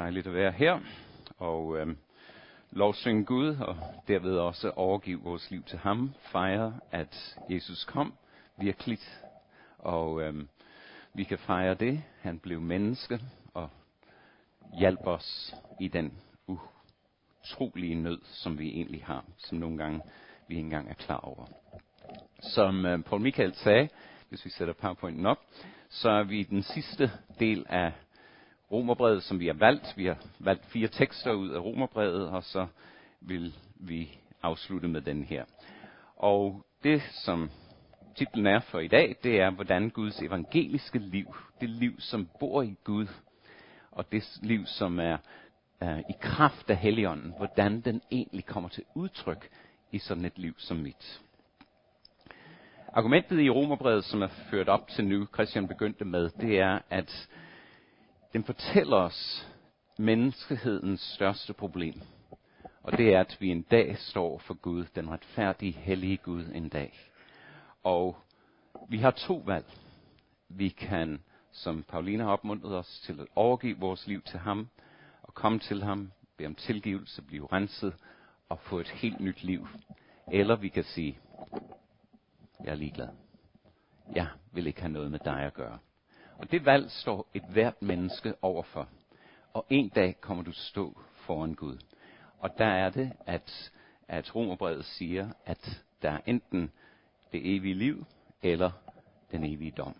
Dejligt at være her og øhm, lovsynge Gud og derved også overgive vores liv til ham. Fejre, at Jesus kom virkeligt. Og øhm, vi kan fejre det. Han blev menneske og hjalp os i den utrolige nød, som vi egentlig har, som nogle gange vi ikke engang er klar over. Som øh, Paul Michael sagde, hvis vi sætter powerpointen op, så er vi i den sidste del af Romerbrevet, som vi har valgt. Vi har valgt fire tekster ud af Romerbrevet, og så vil vi afslutte med den her. Og det, som titlen er for i dag, det er, hvordan Guds evangeliske liv, det liv, som bor i Gud, og det liv, som er øh, i kraft af Helligånden, hvordan den egentlig kommer til udtryk i sådan et liv som mit. Argumentet i Romerbrevet, som er ført op til nu, Christian begyndte med, det er, at den fortæller os menneskehedens største problem. Og det er, at vi en dag står for Gud, den retfærdige, hellige Gud en dag. Og vi har to valg. Vi kan, som Paulina har opmuntret os til at overgive vores liv til ham, og komme til ham, bede om tilgivelse, blive renset og få et helt nyt liv. Eller vi kan sige, jeg er ligeglad. Jeg vil ikke have noget med dig at gøre. Og det valg står et hvert menneske overfor. Og en dag kommer du stå foran Gud. Og der er det, at, at Romerbrevet siger, at der er enten det evige liv, eller den evige dom.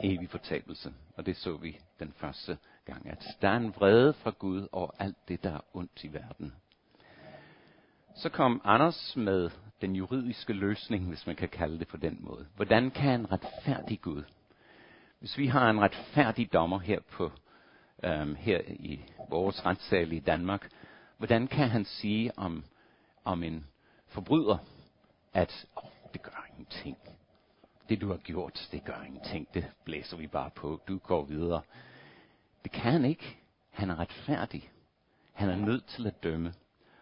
Evig fortabelse. Og det så vi den første gang, at der er en vrede fra Gud over alt det, der er ondt i verden. Så kom Anders med den juridiske løsning, hvis man kan kalde det på den måde. Hvordan kan en retfærdig Gud, hvis vi har en retfærdig dommer her på øhm, her i vores retssal i Danmark, hvordan kan han sige om, om en forbryder, at oh, det gør ingenting. Det du har gjort, det gør ingenting. Det blæser vi bare på. Du går videre. Det kan han ikke. Han er retfærdig. Han er nødt til at dømme.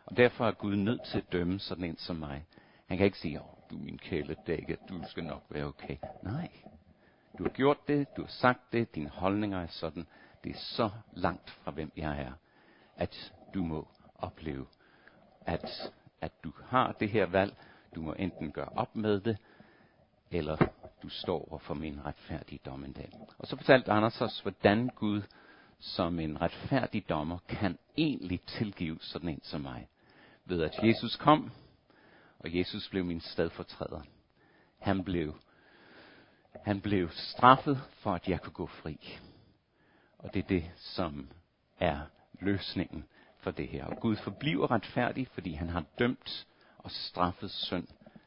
Og derfor er Gud nødt til at dømme sådan en som mig. Han kan ikke sige, oh, du er min kæledække, du skal nok være okay. Nej. Du har gjort det, du har sagt det, dine holdninger er sådan. Det er så langt fra hvem jeg er, at du må opleve, at, at du har det her valg. Du må enten gøre op med det, eller du står over for min retfærdige dom en dag. Og så fortalte Anders os, hvordan Gud som en retfærdig dommer kan egentlig tilgive sådan en som mig. Ved at Jesus kom, og Jesus blev min stedfortræder. Han blev, han blev straffet for, at jeg kunne gå fri. Og det er det, som er løsningen for det her. Og Gud forbliver retfærdig, fordi han har dømt og straffet synd,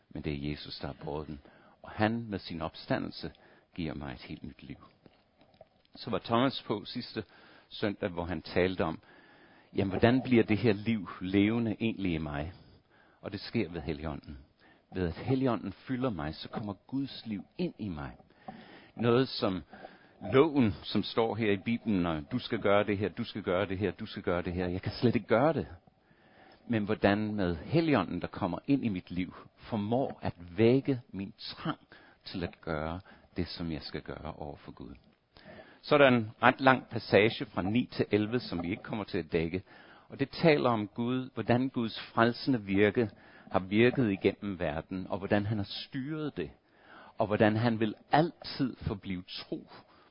men det er Jesus, der har båret den. Og han med sin opstandelse giver mig et helt nyt liv. Så var Thomas på sidste søndag, hvor han talte om, jamen hvordan bliver det her liv levende egentlig i mig? Og det sker ved Helligånden. Ved at Helligånden fylder mig, så kommer Guds liv ind i mig. Noget som loven, som står her i Bibelen, og du skal gøre det her, du skal gøre det her, du skal gøre det her. Jeg kan slet ikke gøre det. Men hvordan med Helligånden, der kommer ind i mit liv, formår at vække min trang til at gøre det, som jeg skal gøre over for Gud. Så er der en ret lang passage fra 9 til 11, som vi ikke kommer til at dække. Og det taler om Gud, hvordan Guds frelsende virke har virket igennem verden, og hvordan han har styret det. Og hvordan han vil altid forblive tro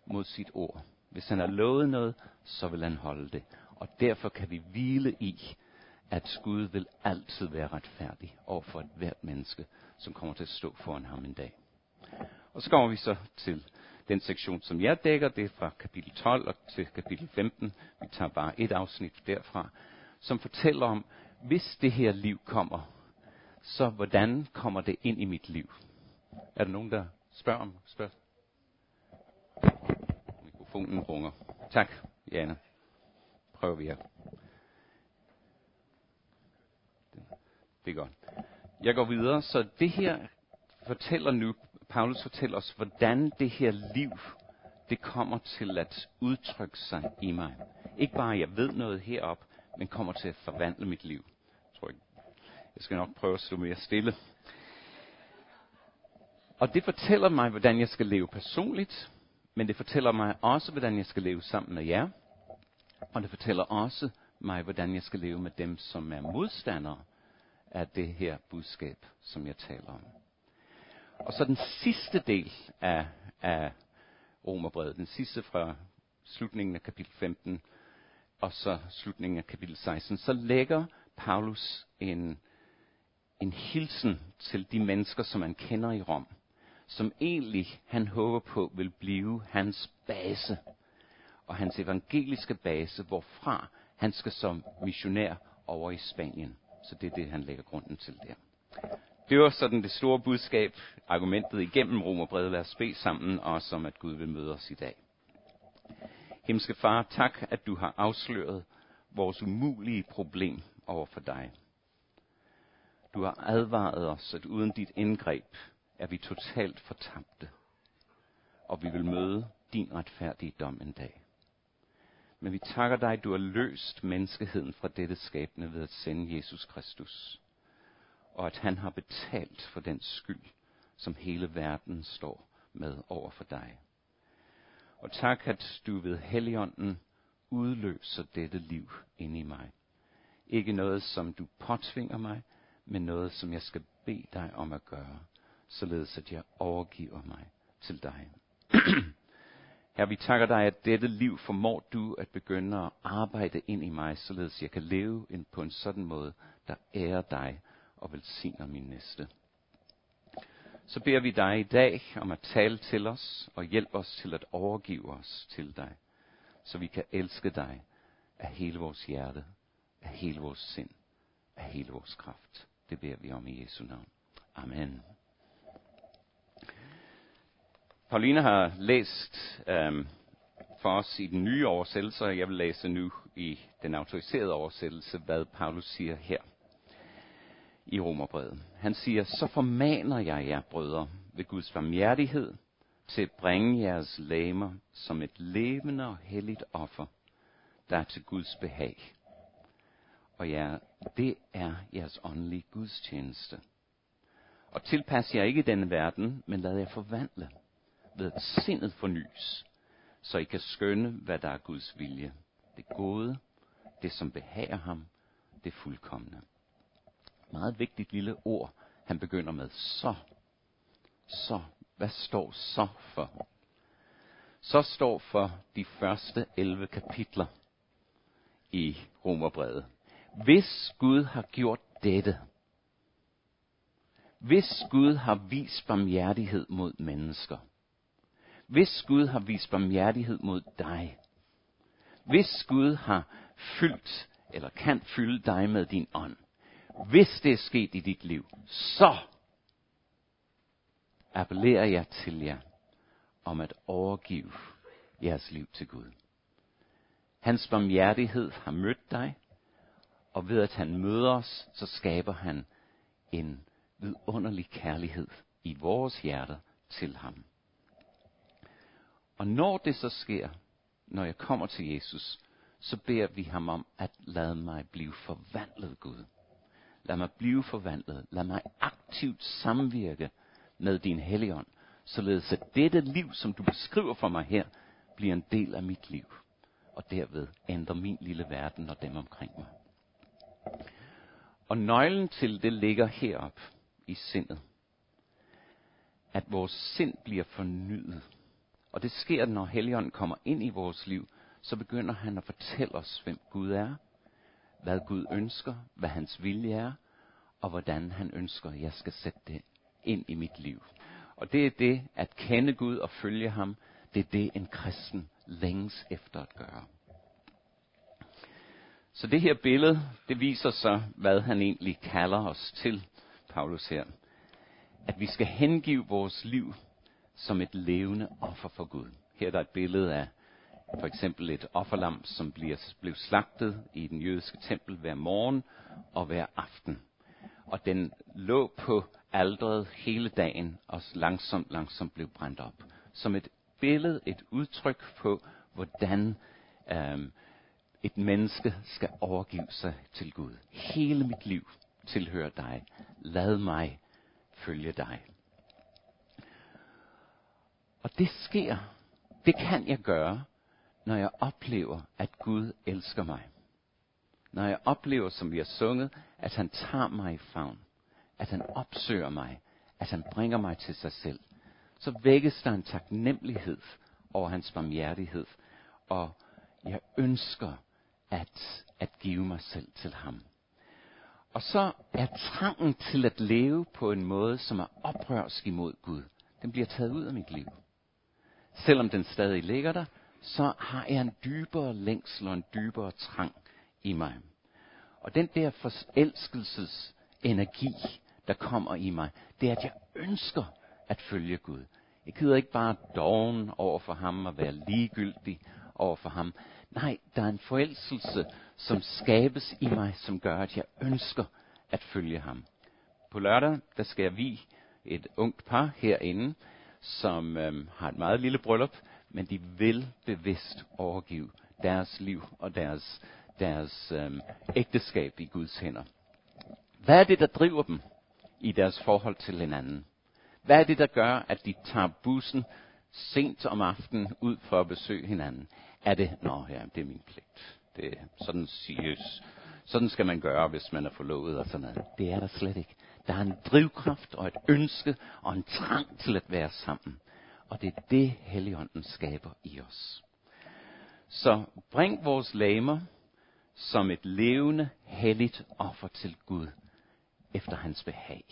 mod sit ord. Hvis han har lovet noget, så vil han holde det. Og derfor kan vi hvile i, at Gud vil altid være retfærdig over for et hvert menneske, som kommer til at stå foran ham en dag. Og så kommer vi så til den sektion, som jeg dækker, det er fra kapitel 12 og til kapitel 15. Vi tager bare et afsnit derfra, som fortæller om, hvis det her liv kommer, så hvordan kommer det ind i mit liv? Er der nogen, der spørger om spørgsmål? Mikrofonen runger. Tak, Jana. Prøver vi her. Det er godt. Jeg går videre, så det her fortæller nu, Paulus fortæller os, hvordan det her liv, det kommer til at udtrykke sig i mig. Ikke bare, at jeg ved noget herop, men kommer til at forvandle mit liv. Jeg skal nok prøve at stå mere stille. Og det fortæller mig, hvordan jeg skal leve personligt, men det fortæller mig også, hvordan jeg skal leve sammen med jer. Og det fortæller også mig, hvordan jeg skal leve med dem, som er modstandere af det her budskab, som jeg taler om. Og så den sidste del af, af Romerbrevet, den sidste fra slutningen af kapitel 15, og så slutningen af kapitel 16, så lægger Paulus en, en hilsen til de mennesker, som han kender i Rom, som egentlig han håber på vil blive hans base, og hans evangeliske base, hvorfra han skal som missionær over i Spanien. Så det er det, han lægger grunden til der. Det var sådan det store budskab, argumentet igennem Romerbrevet. Lad os bede sammen, og som at Gud vil møde os i dag. Himmelske Far, tak, at du har afsløret vores umulige problem over for dig. Du har advaret os, at uden dit indgreb er vi totalt fortabte, og vi vil møde din retfærdige dom en dag. Men vi takker dig, at du har løst menneskeheden fra dette skæbne ved at sende Jesus Kristus, og at han har betalt for den skyld, som hele verden står med over for dig. Og tak, at du ved Helligånden udløser dette liv ind i mig. Ikke noget, som du påtvinger mig, men noget, som jeg skal bede dig om at gøre, således at jeg overgiver mig til dig. Her vi takker dig, at dette liv formår du at begynde at arbejde ind i mig, således jeg kan leve ind på en sådan måde, der ærer dig og velsigner min næste. Så beder vi dig i dag om at tale til os og hjælpe os til at overgive os til dig, så vi kan elske dig af hele vores hjerte, af hele vores sind, af hele vores kraft. Det beder vi om i Jesu navn. Amen. Pauline har læst øhm, for os i den nye oversættelse, og jeg vil læse nu i den autoriserede oversættelse, hvad Paulus siger her i Romerbrevet. Han siger, så formaner jeg jer, brødre, ved Guds barmhjertighed, til at bringe jeres lamer som et levende og helligt offer, der er til Guds behag for ja, det er jeres åndelige gudstjeneste. Og tilpas jer ikke denne verden, men lad jer forvandle ved at sindet fornyes, så I kan skønne, hvad der er Guds vilje. Det gode, det som behager ham, det fuldkommende. Meget vigtigt lille ord, han begynder med så. Så. Hvad står så for? Så står for de første 11 kapitler i Romerbrevet. Hvis Gud har gjort dette, hvis Gud har vist barmhjertighed mod mennesker, hvis Gud har vist barmhjertighed mod dig, hvis Gud har fyldt eller kan fylde dig med din ånd, hvis det er sket i dit liv, så appellerer jeg til jer om at overgive jeres liv til Gud. Hans barmhjertighed har mødt dig, og ved at han møder os, så skaber han en vidunderlig kærlighed i vores hjerter til ham. Og når det så sker, når jeg kommer til Jesus, så beder vi ham om at lade mig blive forvandlet, Gud. Lad mig blive forvandlet. Lad mig aktivt samvirke med din helligånd, således at dette liv, som du beskriver for mig her, bliver en del af mit liv, og derved ændrer min lille verden og dem omkring mig. Og nøglen til det ligger herop i sindet. At vores sind bliver fornyet. Og det sker, når Helligånden kommer ind i vores liv, så begynder han at fortælle os, hvem Gud er, hvad Gud ønsker, hvad hans vilje er, og hvordan han ønsker, at jeg skal sætte det ind i mit liv. Og det er det, at kende Gud og følge ham, det er det, en kristen længes efter at gøre. Så det her billede, det viser så, hvad han egentlig kalder os til, Paulus her. At vi skal hengive vores liv som et levende offer for Gud. Her er der et billede af for eksempel et offerlam, som bliver, blev slagtet i den jødiske tempel hver morgen og hver aften. Og den lå på aldret hele dagen og langsomt, langsomt blev brændt op. Som et billede, et udtryk på, hvordan øhm, et menneske skal overgive sig til Gud. Hele mit liv tilhører dig. Lad mig følge dig. Og det sker. Det kan jeg gøre, når jeg oplever, at Gud elsker mig. Når jeg oplever, som vi har sunget, at han tager mig i favn. At han opsøger mig. At han bringer mig til sig selv. Så vækkes der en taknemmelighed over hans barmhjertighed. Og jeg ønsker at, at give mig selv til ham. Og så er trangen til at leve på en måde, som er oprørsk imod Gud, den bliver taget ud af mit liv. Selvom den stadig ligger der, så har jeg en dybere længsel og en dybere trang i mig. Og den der forelskelses energi, der kommer i mig, det er, at jeg ønsker at følge Gud. Jeg gider ikke bare doven over for ham og være ligegyldig over for ham. Nej, der er en forelskelse, som skabes i mig, som gør, at jeg ønsker at følge ham. På lørdag, der skal jeg vi et ungt par herinde, som øhm, har et meget lille bryllup, men de vil bevidst overgive deres liv og deres, deres øhm, ægteskab i Guds hænder. Hvad er det, der driver dem i deres forhold til hinanden? Hvad er det, der gør, at de tager bussen sent om aftenen ud for at besøge hinanden? Er det, nå ja, det er min pligt. Det er sådan seriøst. Sådan skal man gøre, hvis man er forlovet og sådan noget. Det er der slet ikke. Der er en drivkraft og et ønske og en trang til at være sammen. Og det er det, Helligånden skaber i os. Så bring vores lamer som et levende, helligt offer til Gud efter hans behag.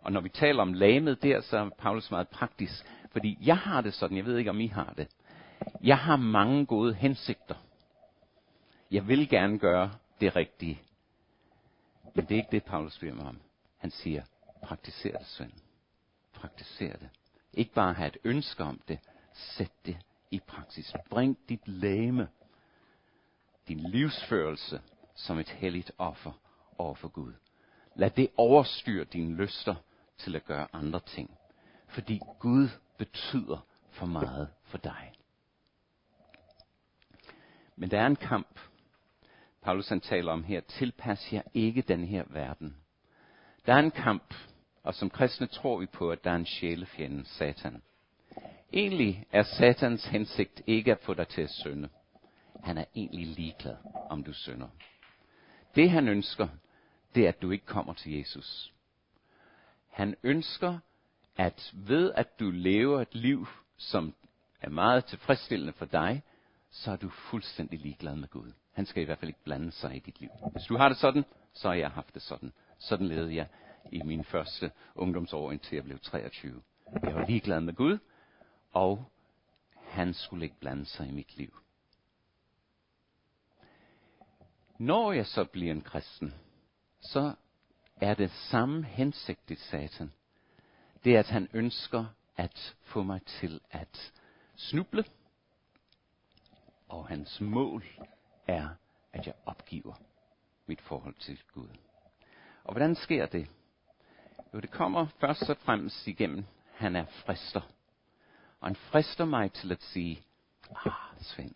Og når vi taler om lamet der, så er Paulus meget praktisk. Fordi jeg har det sådan, jeg ved ikke om I har det. Jeg har mange gode hensigter. Jeg vil gerne gøre det rigtige. Men det er ikke det, Paulus spørger mig om. Han siger, praktiser det, søn. Praktiser det. Ikke bare have et ønske om det. Sæt det i praksis. Bring dit læme, din livsførelse, som et helligt offer over for Gud. Lad det overstyre dine lyster til at gøre andre ting. Fordi Gud betyder for meget for dig. Men der er en kamp. Paulus han taler om her, tilpas jer ikke den her verden. Der er en kamp, og som kristne tror vi på, at der er en sjælefjende, Satan. Egentlig er Satans hensigt ikke at få dig til at synde. Han er egentlig ligeglad, om du synder. Det han ønsker, det er, at du ikke kommer til Jesus. Han ønsker, at ved at du lever et liv, som er meget tilfredsstillende for dig, så er du fuldstændig ligeglad med Gud. Han skal i hvert fald ikke blande sig i dit liv. Hvis du har det sådan, så har jeg haft det sådan. Sådan levede jeg i min første ungdomsår, indtil jeg blev 23. Jeg var ligeglad med Gud, og han skulle ikke blande sig i mit liv. Når jeg så bliver en kristen, så er det samme hensigt i Satan. Det er, at han ønsker at få mig til at snuble, og hans mål er, at jeg opgiver mit forhold til Gud. Og hvordan sker det? Jo, det kommer først og fremmest igennem, han er frister. Og han frister mig til at sige, ah, Svend,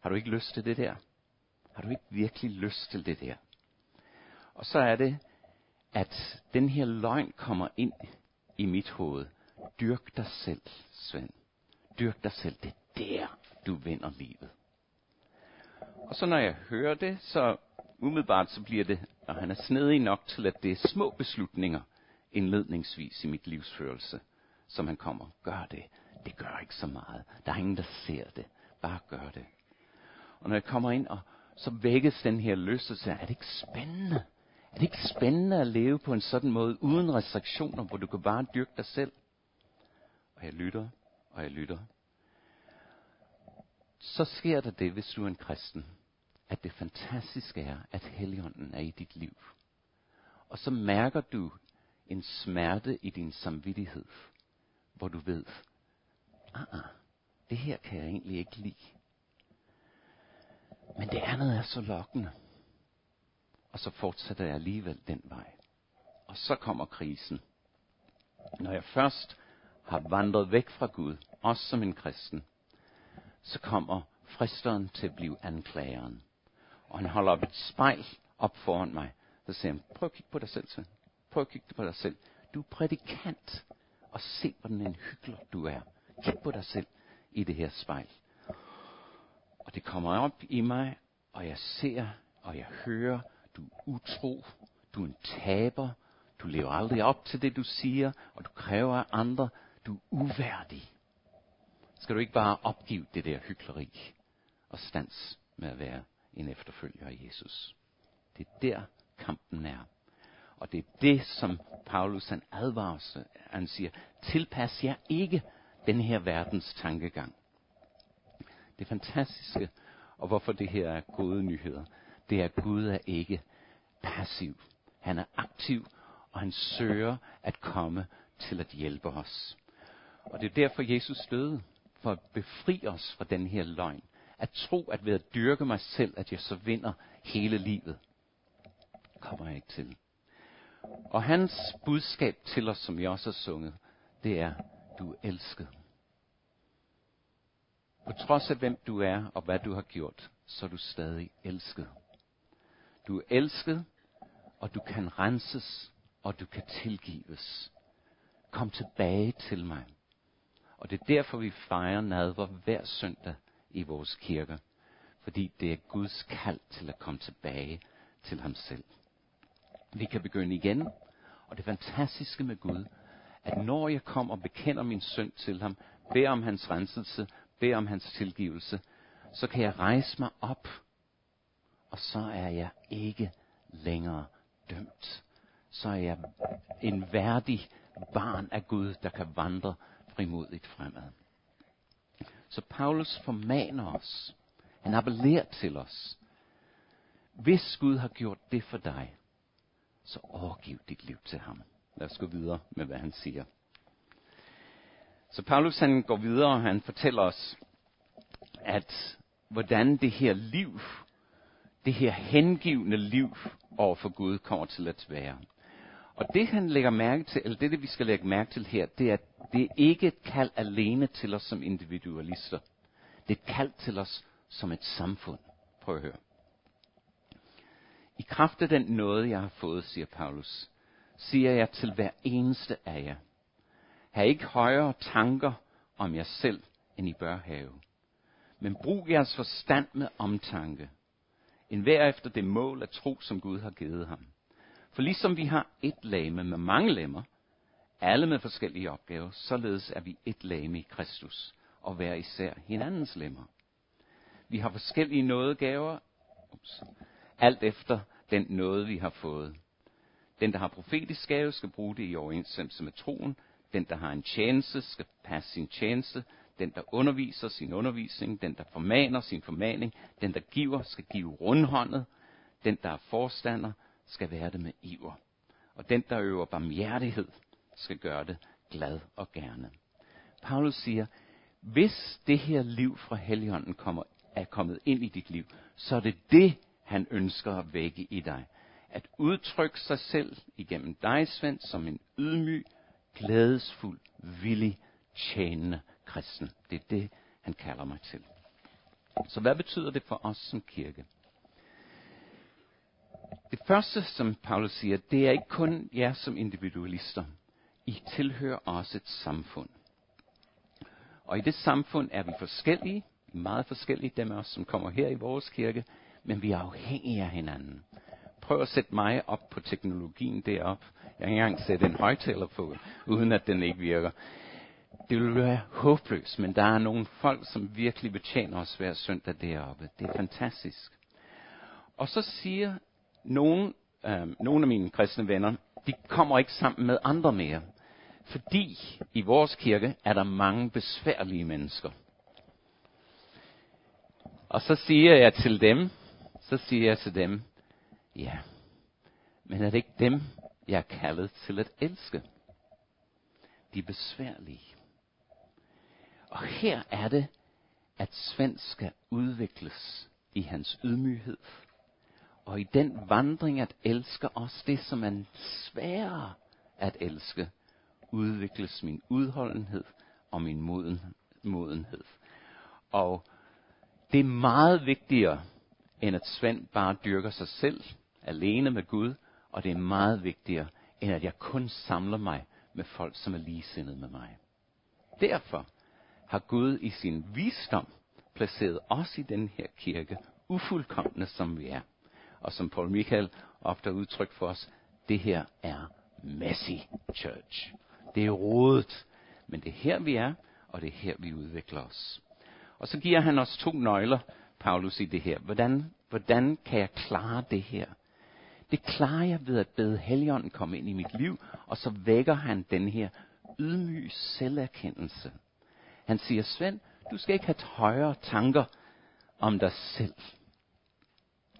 har du ikke lyst til det der? Har du ikke virkelig lyst til det der? Og så er det, at den her løgn kommer ind i mit hoved. Dyrk dig selv, Svend. Dyrk dig selv. Det er der, du vinder livet. Og så når jeg hører det, så umiddelbart så bliver det, og han er snedig nok til, at det er små beslutninger indledningsvis i mit livsførelse, som han kommer. Gør det. Det gør ikke så meget. Der er ingen, der ser det. Bare gør det. Og når jeg kommer ind, og så vækkes den her lyst, og siger, er det ikke spændende? Er det ikke spændende at leve på en sådan måde, uden restriktioner, hvor du kan bare dyrke dig selv? Og jeg lytter, og jeg lytter. Så sker der det, hvis du er en kristen, at det fantastiske er, at Helligånden er i dit liv. Og så mærker du en smerte i din samvittighed, hvor du ved, ah, ah, det her kan jeg egentlig ikke lide. Men det andet er så lokkende. Og så fortsætter jeg alligevel den vej. Og så kommer krisen. Når jeg først har vandret væk fra Gud, også som en kristen, så kommer fristeren til at blive anklageren. Og han holder op et spejl op foran mig. Så siger han, prøv at kigge på dig selv, Svend. Prøv at kigge på dig selv. Du er prædikant. Og se, hvordan en hyggelig du er. Kig på dig selv i det her spejl. Og det kommer op i mig, og jeg ser, og jeg hører, du er utro, du er en taber, du lever aldrig op til det, du siger, og du kræver af andre, du er uværdig. Skal du ikke bare opgive det der hykleri og stands med at være en efterfølger af Jesus? Det er der kampen er. Og det er det, som Paulus han advarer sig. Han siger, tilpas jer ikke den her verdens tankegang. Det fantastiske, og hvorfor det her er gode nyheder, det er, at Gud er ikke passiv. Han er aktiv, og han søger at komme til at hjælpe os. Og det er derfor, Jesus døde, for at befri os fra den her løgn. At tro, at ved at dyrke mig selv, at jeg så vinder hele livet. Kommer jeg ikke til. Og hans budskab til os, som jeg også har sunget, det er, du er elsket. På trods af hvem du er og hvad du har gjort, så er du stadig elsket. Du er elsket, og du kan renses, og du kan tilgives. Kom tilbage til mig. Og det er derfor, vi fejrer nadver hver søndag i vores kirker. Fordi det er Guds kald til at komme tilbage til ham selv. Vi kan begynde igen. Og det fantastiske med Gud, at når jeg kommer og bekender min synd til ham, beder om hans renselse, beder om hans tilgivelse, så kan jeg rejse mig op, og så er jeg ikke længere dømt. Så er jeg en værdig barn af Gud, der kan vandre frimodigt fremad. Så Paulus formaner os. Han appellerer til os. Hvis Gud har gjort det for dig, så overgiv dit liv til ham. Lad os gå videre med, hvad han siger. Så Paulus han går videre, og han fortæller os, at hvordan det her liv, det her hengivende liv over for Gud kommer til at være. Og det han lægger mærke til, eller det, det vi skal lægge mærke til her, det er, at det er ikke et kald alene til os som individualister. Det er et kald til os som et samfund. Prøv at høre. I kraft af den nåde, jeg har fået, siger Paulus, siger jeg til hver eneste af jer. Ha' ikke højere tanker om jer selv, end I bør have. Men brug jeres forstand med omtanke. En hver efter det mål af tro, som Gud har givet ham. For ligesom vi har et lame med mange lemmer, alle med forskellige opgaver, således er vi et lame i Kristus, og hver især hinandens lemmer. Vi har forskellige nådegaver, ups, alt efter den nåde, vi har fået. Den, der har profetisk gave, skal bruge det i overensstemmelse med troen. Den, der har en tjeneste, skal passe sin tjeneste. Den, der underviser sin undervisning. Den, der formaner sin formaning. Den, der giver, skal give rundhåndet. Den, der er forstander, skal være det med iver. Og den, der øver barmhjertighed, skal gøre det glad og gerne. Paulus siger, hvis det her liv fra Helligånden kommer, er kommet ind i dit liv, så er det det, han ønsker at vække i dig. At udtrykke sig selv igennem dig, Svend, som en ydmyg, glædesfuld, villig, tjenende kristen. Det er det, han kalder mig til. Så hvad betyder det for os som kirke? Det første, som Paulus siger, det er ikke kun jer som individualister. I tilhører også et samfund. Og i det samfund er vi forskellige, meget forskellige, dem af os, som kommer her i vores kirke, men vi er afhængige af hinanden. Prøv at sætte mig op på teknologien derop. Jeg kan ikke engang sætte en højtaler på, uden at den ikke virker. Det vil være håbløst, men der er nogle folk, som virkelig betjener os hver søndag deroppe. Det er fantastisk. Og så siger nogen, øh, nogle af mine kristne venner, de kommer ikke sammen med andre mere. Fordi i vores kirke er der mange besværlige mennesker. Og så siger jeg til dem, så siger jeg til dem, ja, men er det ikke dem, jeg er kaldet til at elske? De er besværlige. Og her er det, at Svend skal udvikles i hans ydmyghed. Og i den vandring at elske os det, som er sværere at elske, udvikles min udholdenhed og min moden, modenhed. Og det er meget vigtigere, end at Svend bare dyrker sig selv alene med Gud, og det er meget vigtigere, end at jeg kun samler mig med folk, som er ligesindede med mig. Derfor har Gud i sin visdom placeret os i den her kirke, ufuldkommende som vi er. Og som Paul Michael ofte har udtrykt for os, det her er messy church. Det er rodet, men det er her vi er, og det er her vi udvikler os. Og så giver han os to nøgler, Paulus, i det her. Hvordan, hvordan kan jeg klare det her? Det klarer jeg ved at bede Helligånden komme ind i mit liv, og så vækker han den her ydmyg selverkendelse. Han siger, Svend, du skal ikke have højere tanker om dig selv.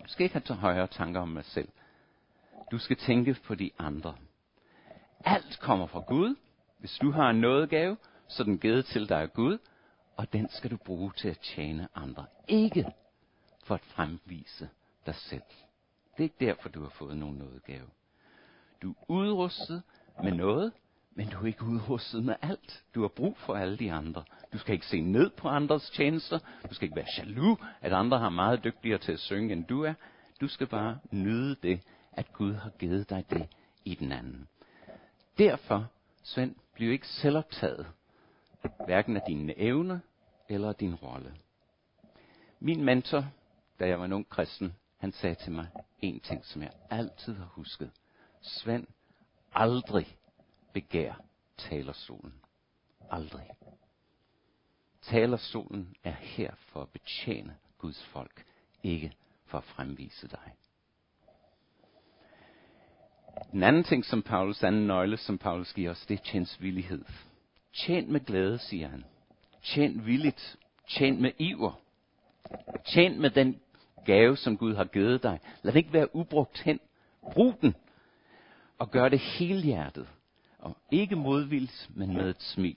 Du skal ikke have højere tanker om dig selv. Du skal tænke på de andre. Alt kommer fra Gud. Hvis du har en nådegave, så er den givet til dig af Gud, og den skal du bruge til at tjene andre. Ikke for at fremvise dig selv. Det er ikke derfor, du har fået nogen nådegave. Du er udrustet med noget, men du er ikke udrustet med alt. Du har brug for alle de andre. Du skal ikke se ned på andres tjenester. Du skal ikke være jaloux, at andre har meget dygtigere til at synge, end du er. Du skal bare nyde det, at Gud har givet dig det i den anden. Derfor, Svend, bliv ikke selvoptaget, hverken af dine evner eller af din rolle. Min mentor, da jeg var en ung kristen, han sagde til mig en ting, som jeg altid har husket. Svend, aldrig begær talerstolen. Aldrig. Talerstolen er her for at betjene Guds folk, ikke for at fremvise dig. Den anden ting, som Paulus, anden nøgle, som Paulus giver os, det er tjensvillighed. Tjen med glæde, siger han. Tjen villigt. Tjen med iver. Tjen med den gave, som Gud har givet dig. Lad det ikke være ubrugt hen. Brug den. Og gør det helhjertet. Og ikke modvildt, men med et smil.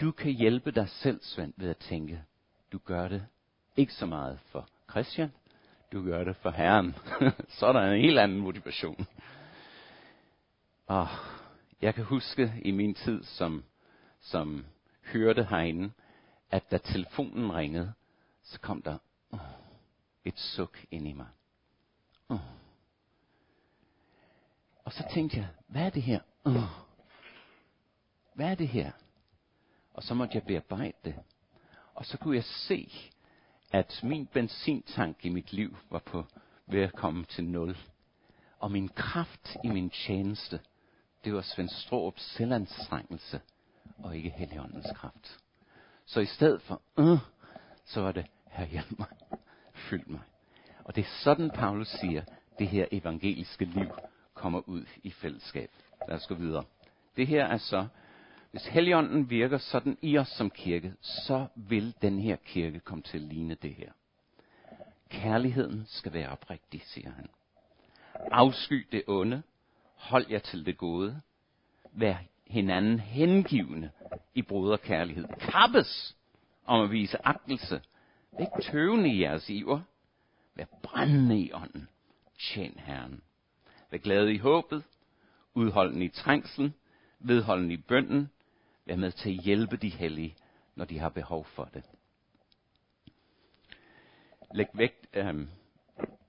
Du kan hjælpe dig selv, Svend, ved at tænke, du gør det ikke så meget for Christian, du gør det for Herren. så er der en helt anden motivation. Og jeg kan huske i min tid som, som hørte herinde, at da telefonen ringede, så kom der uh, et suk ind i mig. Uh. Og så tænkte jeg, hvad er det her? Uh. Hvad er det her? Og så måtte jeg bearbejde det. Og så kunne jeg se, at min benzintank i mit liv var på ved at komme til nul. Og min kraft i min tjeneste, det var Svend Stråbs selvanstrengelse, og ikke Helligåndens kraft. Så i stedet for, øh, så var det, her hjælp mig, fyld mig. Og det er sådan, Paulus siger, det her evangeliske liv kommer ud i fællesskab. Lad os gå videre. Det her er så hvis Helligånden virker sådan i os som kirke, så vil den her kirke komme til at ligne det her. Kærligheden skal være oprigtig, siger han. Afsky det onde. Hold jer til det gode. Vær hinanden hengivende i broderkærlighed. Kappes om at vise agtelse. Vær ikke tøvende i jeres iver. Vær brændende i ånden. Tjen Herren. Vær glade i håbet. Udholdende i trængslen. Vedholdende i bønden Vær med til at hjælpe de hellige, når de har behov for det. Læg vægt, øh,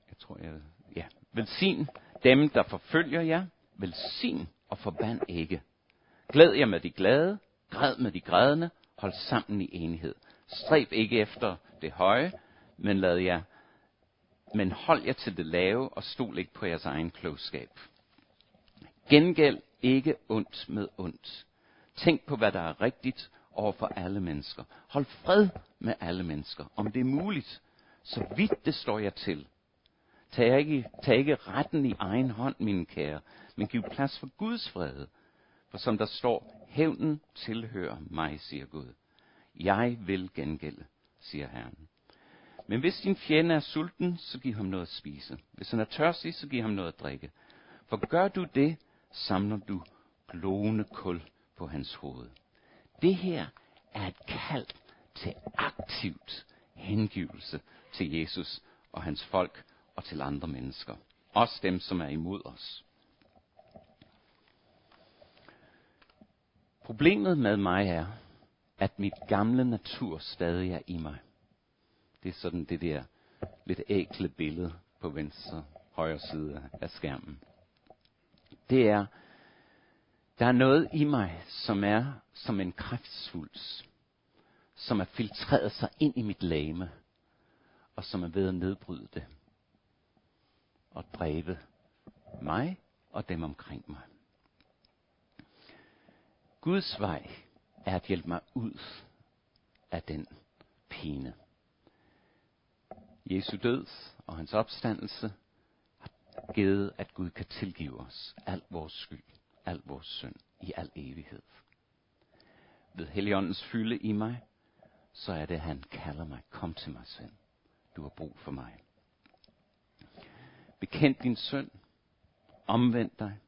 jeg tror jeg, ja, velsign dem, der forfølger jer, velsign og forband ikke. Glæd jer med de glade, græd med de grædende, hold sammen i enhed. Stræb ikke efter det høje, men lad jer, men hold jer til det lave, og stol ikke på jeres egen klogskab. Gengæld ikke ondt med ondt. Tænk på, hvad der er rigtigt over for alle mennesker. Hold fred med alle mennesker, om det er muligt. Så vidt det står jeg til. Tag ikke, tag ikke retten i egen hånd, mine kære, men giv plads for Guds fred. For som der står, hævnen tilhører mig, siger Gud. Jeg vil gengælde, siger Herren. Men hvis din fjende er sulten, så giv ham noget at spise. Hvis han er tørstig, så giv ham noget at drikke. For gør du det, samler du glående kul på hans hoved. Det her er et kald til aktivt hengivelse til Jesus og hans folk og til andre mennesker. Også dem, som er imod os. Problemet med mig er, at mit gamle natur stadig er i mig. Det er sådan det der lidt ækle billede på venstre højre side af skærmen. Det er, der er noget i mig, som er som en kræftsvulst, som er filtreret sig ind i mit lame, og som er ved at nedbryde det og dræbe mig og dem omkring mig. Guds vej er at hjælpe mig ud af den pine. Jesu død og hans opstandelse har givet, at Gud kan tilgive os al vores skyld, al vores synd i al evighed. Ved Helligåndens fylde i mig, så er det, at han kalder mig, kom til mig selv. Du har brug for mig. Bekend din synd. Omvend dig.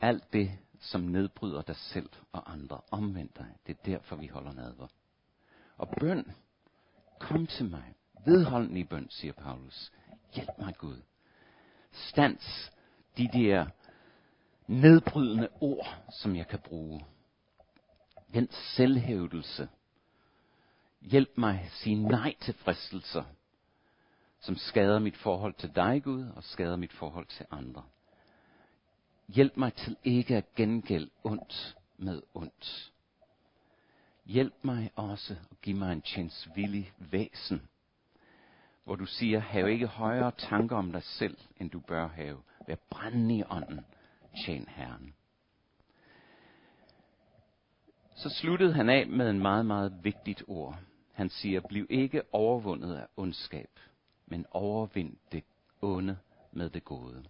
Alt det, som nedbryder dig selv og andre. Omvend dig. Det er derfor, vi holder nadver. Og bøn. Kom til mig. Vedholdende i bøn, siger Paulus. Hjælp mig, Gud. Stans de der nedbrydende ord, som jeg kan bruge. Den selvhævdelse. Hjælp mig sige nej til fristelser, som skader mit forhold til dig, Gud, og skader mit forhold til andre. Hjælp mig til ikke at gengælde ondt med ondt. Hjælp mig også og giv mig en tjensvillig væsen, hvor du siger, have ikke højere tanker om dig selv, end du bør have. Vær brændende i ånden. Tjen Herren. Så sluttede han af med en meget, meget vigtigt ord. Han siger, bliv ikke overvundet af ondskab, men overvind det onde med det gode.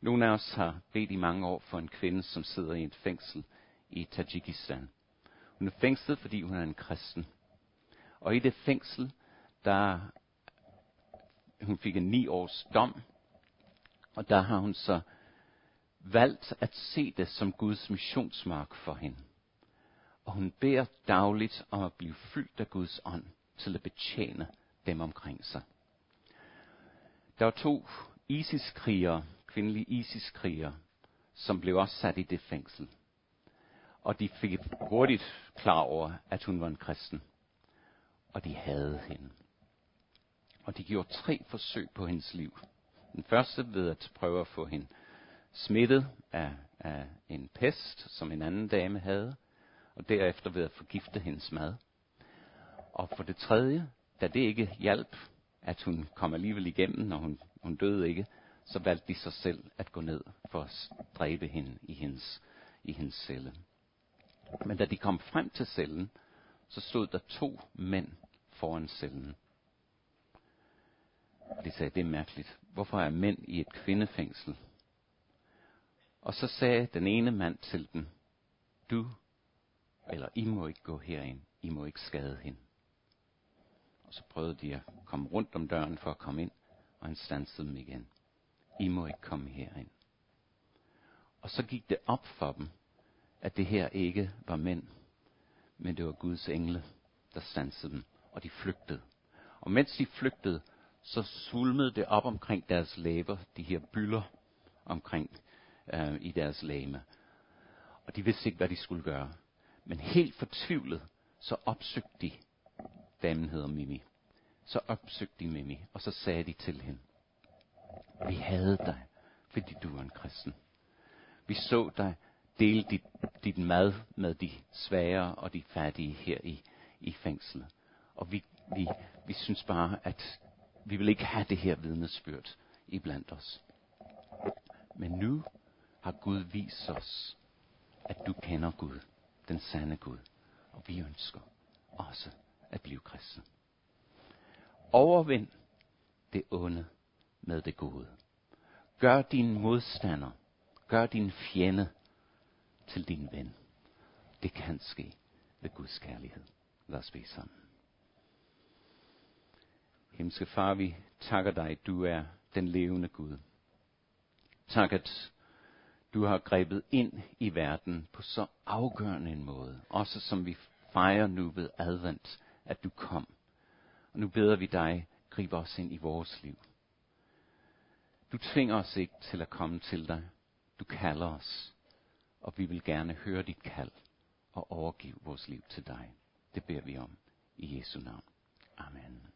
Nogle af os har bedt i mange år for en kvinde, som sidder i et fængsel i Tajikistan. Hun er fængslet, fordi hun er en kristen. Og i det fængsel, der hun fik en ni års dom, og der har hun så valgt at se det som Guds missionsmark for hende. Og hun beder dagligt om at blive fyldt af Guds ånd til at betjene dem omkring sig. Der var to ISIS-krigere, kvindelige ISIS-krigere, som blev også sat i det fængsel. Og de fik hurtigt klar over, at hun var en kristen. Og de havde hende. Og de gjorde tre forsøg på hendes liv. Den første ved at prøve at få hende smittet af, af en pest, som en anden dame havde, og derefter ved at forgifte hendes mad. Og for det tredje, da det ikke hjalp, at hun kom alligevel igennem, når hun, hun døde ikke, så valgte de sig selv at gå ned for at dræbe hende i hendes, i hendes celle. Men da de kom frem til cellen, så stod der to mænd foran cellen. De sagde, det er mærkeligt. Hvorfor er mænd i et kvindefængsel? Og så sagde den ene mand til dem, du, eller I må ikke gå herind, I må ikke skade hende. Og så prøvede de at komme rundt om døren for at komme ind, og han stansede dem igen. I må ikke komme herind. Og så gik det op for dem, at det her ikke var mænd, men det var Guds engle, der stansede dem, og de flygtede. Og mens de flygtede, så svulmede det op omkring deres læber, de her byller omkring øh, i deres læme. Og de vidste ikke, hvad de skulle gøre. Men helt fortvivlet, så opsøgte de, damen hedder Mimi, så opsøgte de Mimi, og så sagde de til hende, vi havde dig, fordi du var en kristen. Vi så dig dele dit, dit mad med de svære og de fattige her i, i fængslet. Og vi, vi, vi synes bare, at vi vil ikke have det her vidnesbyrd iblandt os. Men nu har Gud vist os, at du kender Gud, den sande Gud. Og vi ønsker også at blive kristne. Overvind det onde med det gode. Gør din modstander, gør din fjende til din ven. Det kan ske ved Guds kærlighed. Lad os bede sammen. Himmelske Far, vi takker dig, du er den levende Gud. Tak, at du har grebet ind i verden på så afgørende en måde, også som vi fejrer nu ved advent, at du kom. Og nu beder vi dig, grib os ind i vores liv. Du tvinger os ikke til at komme til dig. Du kalder os, og vi vil gerne høre dit kald og overgive vores liv til dig. Det beder vi om i Jesu navn. Amen.